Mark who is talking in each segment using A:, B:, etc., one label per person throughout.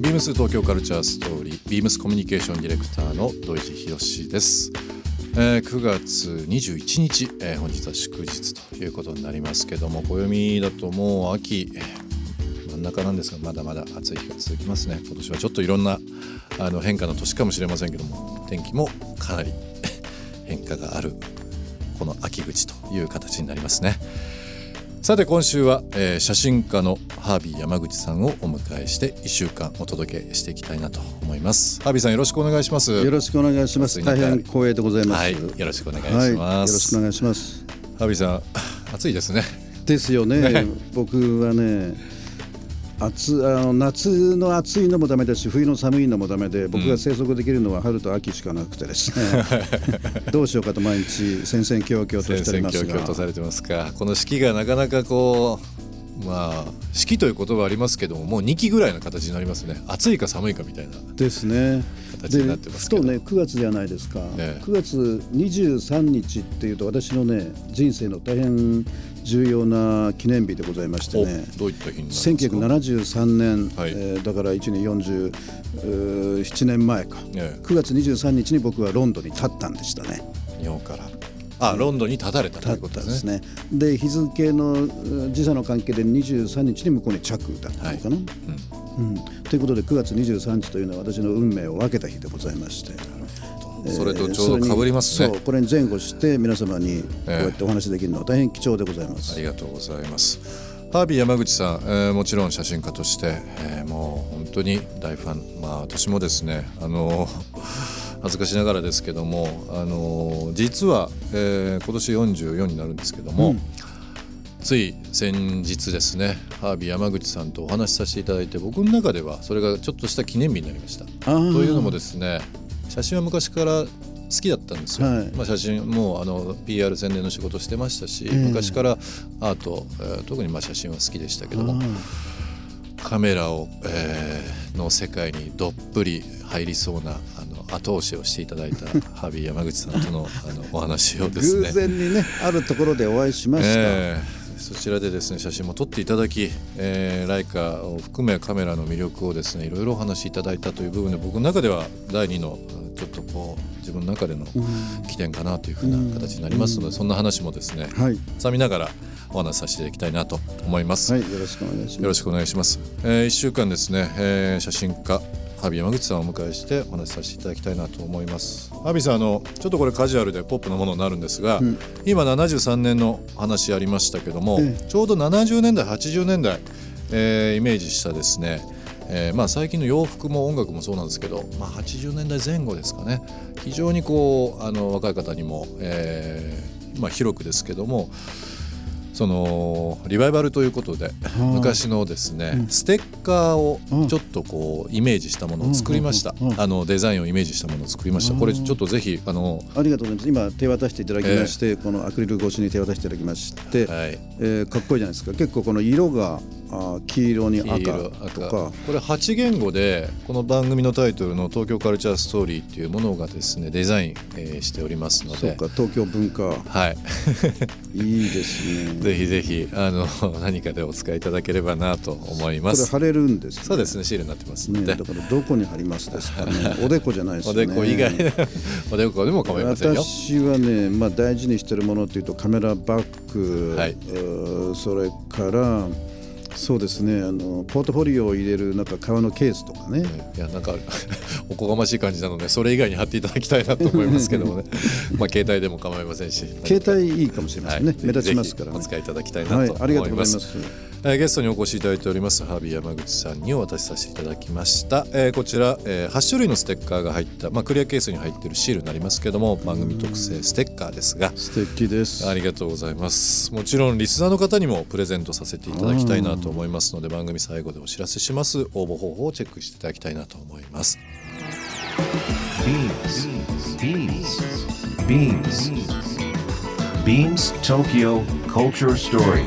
A: ビームス東京カルチャーストーリービームスコミュニケーションディレクターの土井博です、えー9月21日、えー本日は祝日ということになりますけども暦だともう秋真ん中なんですがまだまだ暑い日が続きますね。今年はちょっといろんなあの変化の年かもしれませんけども天気もかなり変化があるこの秋口という形になりますね。さて今週は、えー写真家のハービー山口さんをお迎えして1週間お届けしていきたいなと思いますハービーさんよろしくお願いします
B: よろしくお願いします。大変光栄でございます。
A: はいよろしくお願いし
B: はい、
A: ます、
B: よろしくお願いします。
A: ハービーさん暑いですね
B: ですよね。
A: ね
B: 僕はね、暑あの夏の暑いのもダメだし、冬の寒いのもダメで、僕が生息できるのは春と秋しかなくてですね。どうしようかと毎日戦々恐々と
A: 戦
B: しております
A: 々恐々とさ
B: が。
A: れてますかこの四季がなかなかこうまあ四季という言葉ありますけどももう2期ぐらいの形になりますね暑いか寒いかみたいな
B: ですね。
A: 形になってますけど
B: ね9月じゃないですか、
A: ええ
B: 9月23日っていうと私のね人生の大変重要な記念日でございまして
A: お
B: ね
A: どういった日になるんですか
B: ？1973年、
A: はい。
B: えーだから1年47年前か。
A: え
B: 9月23日に僕はロンドンに立ったんでしたね。
A: え日本から。あロンドンに立たれたとい
B: 立
A: うことで
B: すすね。で日付のうん時差の関係で23日に向こうに着だったのかな、うん。ということで9月23日というのは私の運命を分けた日でございまして
A: それとちょうど被りますね、
B: これに前後して皆様にこうやってお話しできるのは大変貴重でございます、
A: ありがとうございます。ハービー山口さん、えーもちろん写真家として、えーもう本当に大ファン、まあ私もですね、あの恥ずかしながらですけども、あの実は、えー今年44になるんですけども、つい先日ですね、ハービー山口さんとお話しさせていただいて、僕の中ではそれがちょっとした記念日になりました。というのもですね写真は昔から好きだったんですよ、
B: はい。
A: まあ、写真もあの PR 宣伝の仕事してましたし、
B: ええ。
A: 昔からアート、えー特にまあ写真は好きでしたけどもカメラを、えーの世界にどっぷり入りそうなあの後押しをしていただいた ハービー山口さんとのあのお話をです
B: 偶
A: ね
B: 然にねあるところでお会いしました、
A: ええ。そちらでですね写真も撮っていただき、えーライカを含めカメラの魅力をですねいろいろお話しいただいたという部分で僕の中では第二のちょっとこう自分の中での起点かなというふうな形になりますので、そんな話もですね
B: はい
A: さみながらお話しさせていきたいなと思います。
B: はいよろしくお願いします
A: よろしくお願いします。えー、1週間ですね、えー写真家ハービー山口さんをお迎えしてお話しさせていただきたいなと思います。ハービーさんあのちょっとこれカジュアルでポップなものになるんですが、今73年の話ありましたけども、
B: え
A: ちょうど70年代80年代、えーイメージしたですね、えーまあ、最近の洋服も音楽もそうなんですけど、まあ、80年代前後ですかね。非常にこうあの若い方にも、えーまあ、広くですけどもそのリバイバルということで昔のですね、ステッカーをちょっとこうイメージしたものを作りました、
B: うんうんうん
A: あのデザインをイメージしたものを作りました。これちょっとぜひあの
B: ありがとうございます。今手渡していただきまして、このアクリル越しに手渡していただきまして、
A: はい。
B: えーかっこいいじゃないですか。結構この色があー黄色に赤とか。
A: これ8言語でこの番組のタイトルの「東京カルチャーストーリー」っていうものがですねデザイン、えーしておりますので。
B: そうか東京文化。
A: はい。
B: いいですね。
A: ぜひぜひあの 何かでお使いいただければなと思います。
B: これ貼れるんですね。
A: そうですねシールになってますの
B: ね、
A: で、
B: だからどこに貼りますですかね。おでこじゃないですね。
A: でこ以外。おでこでも構いませんよ。
B: 私はね、まあ、大事にしてるものっていうとカメラバッグ、
A: はい。
B: それからそうですね。あのポートフォリオを入れるなんか革のケースとかね、
A: い。やなんか おこがましい感じなのでそれ以外に貼っていただきたいなと思いますけどもね。まあ携帯でも構いませんし。
B: 携帯いいかもしれませんね、
A: はい。
B: 目立ちますからね。
A: お使いいただきたいな
B: はい。
A: と、
B: ありがとうご
A: 思います。
B: ざいます
A: えーゲストにお越しいただいておりますハービー山口さんにお渡しさせていただきました、えーこちら、えー8種類のステッカーが入った、まあ、クリアケースに入っているシールになりますけども番組特製ステッカーですが
B: 素敵です
A: ありがとうございますもちろんリスナーの方にもプレゼントさせていただきたいなと思いますので番組最後でお知らせします応募方法をチェックしていただきたいなと思います
C: Beams. Beams. Beams. Beams Tokyo Culture Story.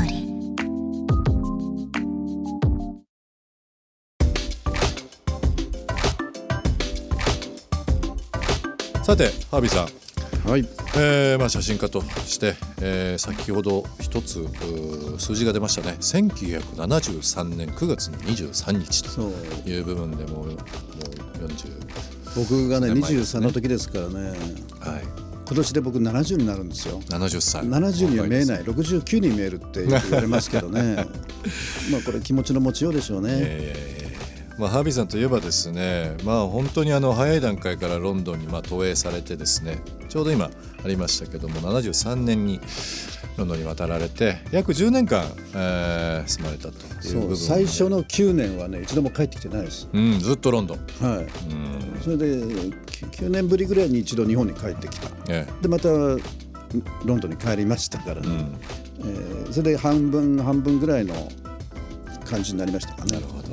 D: リー
A: さてハービーさん。
B: はい。
A: えーまあ、写真家として、えー先ほど一つ数字が出ましたね。1973年9月の23日という部分でもうもう40
B: 僕がね
A: 年前です
B: 23
A: ね
B: の時ですからね。
A: はい。
B: 今年で僕70になるんですよ。
A: 70歳
B: 70には見えない。
A: 若
B: 69に見えるって言われますけどね。まあこれ気持ちの持ちようでしょうね。
A: えーまあ、ハービーさんといえばですね、まあ、本当にあの早い段階からロンドンにまあ投影されてですねちょうど今ありましたけども73年にロンドンに渡られて約10年間、えー住まれたという部分
B: そう最初の9年はね一度も帰ってきてないです。
A: うんずっとロンドン、
B: はい。
A: うん。
B: それで9年ぶりぐらいに一度日本に帰ってきた。
A: え
B: でまたロンドンに帰りましたからね、
A: えうん。
B: えーそれで半分半分ぐらいの感じになりましたかね。
A: なるほど。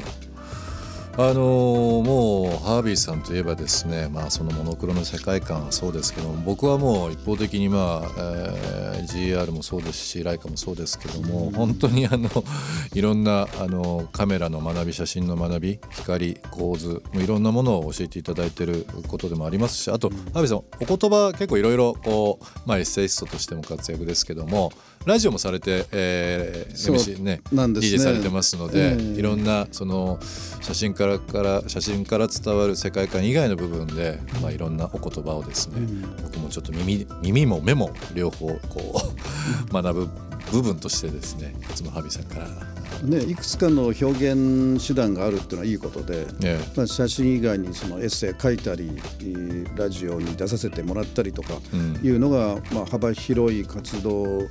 A: あのーもうハービーさんといえばですね、まあ、そのモノクロの世界観はそうですけども僕はもう一方的に、まあえー GR もそうですしライカもそうですけども本当にあのいろんなあのカメラの学び写真の学び光構図いろんなものを教えていただいていることでもありますしあと、ハービーさんお言葉結構いろいろこう、まあ、エッセイストとしても活躍ですけどもラジオもされて、えー MC ね
B: なんですね。
A: DJ されてますので、
B: ええ
A: いろんなその写真からから写真から伝わる世界観以外の部分で、まあ、いろんなお言葉をですね、僕もちょっと耳耳も目も両方こう 学ぶ部分としてですねいつもハビさんから、
B: ね、いくつかの表現手段があるっていうのはいいことで、
A: え
B: まあ、写真以外にそのエッセイ書いたりえーラジオに出させてもらったりとか
A: うん。
B: いうのが、まあ、幅広い活動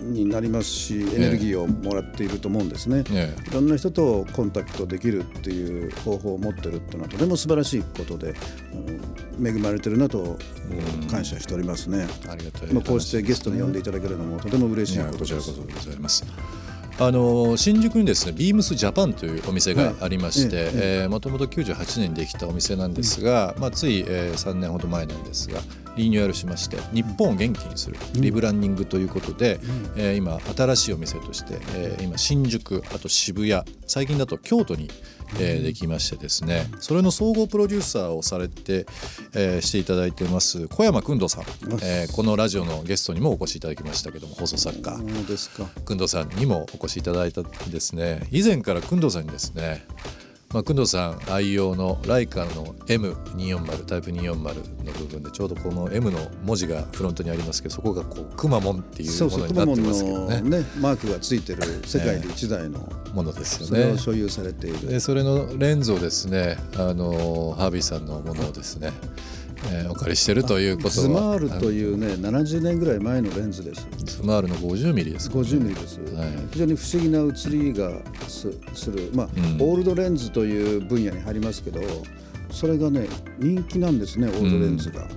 B: になりますしエネルギーをもらっていると思うんですね。
A: ええ。
B: いろんな人とコンタクトできるっていう方法を持ってるっていうのはとても素晴らしいことであの恵まれてるなと感謝しておりますね。
A: えありがたい
B: まあ、こうしてゲストに呼んでいただけるのもとても嬉しいことです
A: こちらこそ。でございます。あの新宿にですねビームスジャパンというお店がありまして、
B: はい
A: えーもともと98年にできたお店なんですが、まあ、つい、えー3年ほど前なんですがリニューアルしまして日本を元気にするリブランディングということで、えー今新しいお店として、えー今新宿あと渋谷最近だと京都に、えーできましてですねそれの総合プロデューサーをされて、えーしていただいてます小山君堂さん、えーこのラジオのゲストにもお越しいただきましたけども放送作家。
B: そうですか。
A: くんどうさんにもお越しいただいたんですね。以前からくんどうさんにですねまあ、くんどうさん愛用のライカの M240 タイプ240の部分でちょうどこの M の文字がフロントにありますけどそこがこうくまモンっていうものになって
B: くま
A: すけどね。
B: のねマークがついてる世界で一台の、
A: ものですよ
B: それ
A: ね
B: を所有されている。
A: でそれのレンズをですね。あのハービーさんのものをですね、えーお借りしてるということは。
B: ズマールというね、70年ぐらい前のレンズです。
A: ズマールの50ミリですか。ね
B: 50ミリです、
A: はい。
B: 非常に不思議な写りがすする、まあ
A: うん。
B: オールドレンズという分野に入りますけどそれがね人気なんですねオールドレンズが、
A: うん。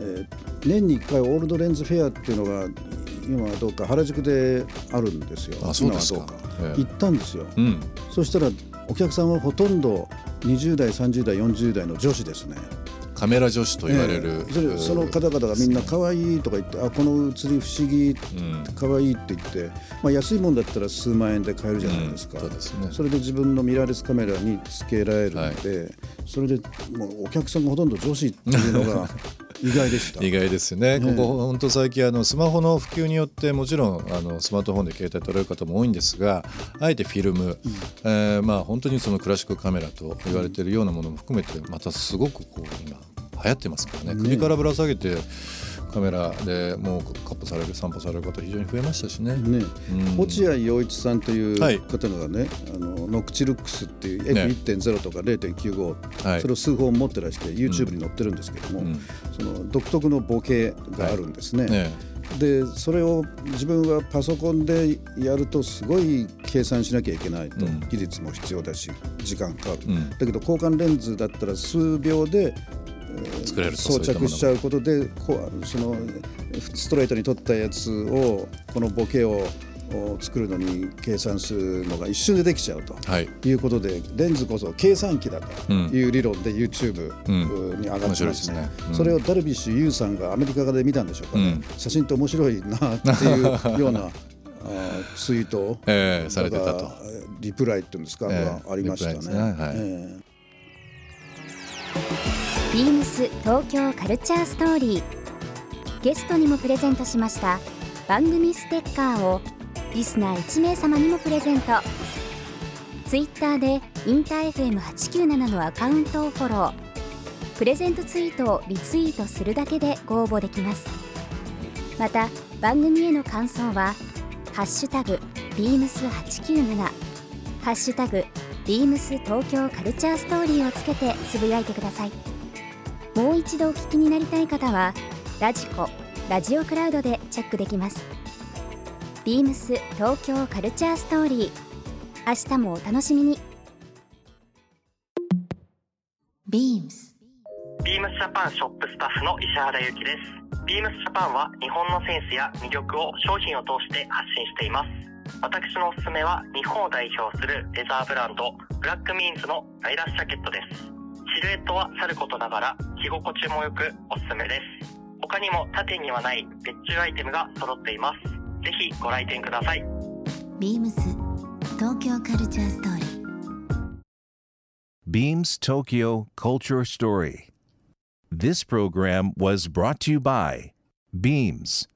B: えー年に1回オールドレンズフェアっていうのが今はどうか原宿であるんですよ。
A: あそうですか。ええ。
B: 行ったんですよ、
A: うん。
B: そしたらお客さんはほとんど20代30代40代の女子ですね
A: カメラ女子と言われる、
B: ええ。その方々がみんな可愛いとか言ってあこの写り不思議
A: うん。
B: 可愛いって言って、まあ、安いもんだったら数万円で買えるじゃないですか、
A: うん。そね。
B: それで自分のミラーレスカメラにつけられるので、それでもうお客さんがほとんど女子っていうのが 意外でした。
A: 意外ですね、
B: え。
A: ここ本当最近あのスマホの普及によってもちろんあのスマートフォンで携帯撮れる方も多いんですがあえてフィルム、えーまあ本当にそのクラシックカメラと言われているようなものも含めてまたすごくこう今流行ってますからね。
B: ね
A: 首からぶら下げてカメラでもうカップされる散歩される方非常に増えましたしね。
B: ね、
A: うん。
B: 落合陽一さんという
A: はい。
B: 方がね、あのノクチルックスっていう
A: ね。
B: F1.0 とか0.95、
A: はい。
B: それを数本持ってらして YouTube に載ってるんですけども、
A: うん。
B: その独特のボケがあるんですね。
A: ね。
B: でそれを自分はパソコンでやるとすごい計算しなきゃいけないと、
A: うん。
B: 技術も必要だし時間かかる、
A: うん。
B: だけど交換レンズだったら数秒で
A: 作れると
B: 装着しちゃうことでこうそのストレートに撮ったやつをこのボケをを作るのに計算するのが一瞬でできちゃうと。
A: はい。
B: いうことでレンズこそ計算機だという理論で YouTube
A: うん。
B: に上がってますね,、
A: すね。うん。
B: それをダルビッシュ有さんがアメリカで見たんでしょうかね、
A: うん。
B: 写真って面白いなっていうような ツイート。を
A: えーされてたと。
B: リプライっていうんですか、
A: ええ
B: がありましたね。え
E: ビームス東京カルチャーストーリー。ゲストにもプレゼントしました番組ステッカーをリスナー1名様にもプレゼント。ツイッターでインター FM897 のアカウントをフォロー。プレゼントツイートをリツイートするだけでご応募できます。また番組への感想は「ハッシュタグビームス897」「ハッシュタグビームス東京カルチャーストーリー」をつけてつぶやいてください。もう一度お聞きになりたい方はラジコラジオクラウドでチェックできますビームス東京カルチャーストーリー明日もお楽しみに
D: Beams
F: ビームスジャパンショップスタッフの石原由紀です。ビームスジャパンは日本のセンスや魅力を商品を通して発信しています。私のおすすめは日本を代表するレザーブランドブラックミーンズのアイラスジャケットです。シルエットはさることながら着心地も良くおすすめです。他にも他店にはない別注アイテムが揃っています。ぜひご来店ください。
D: Beams 東京カルチャーストーリー
C: Beams Tokyo Culture Story. This program was brought to you by Beams.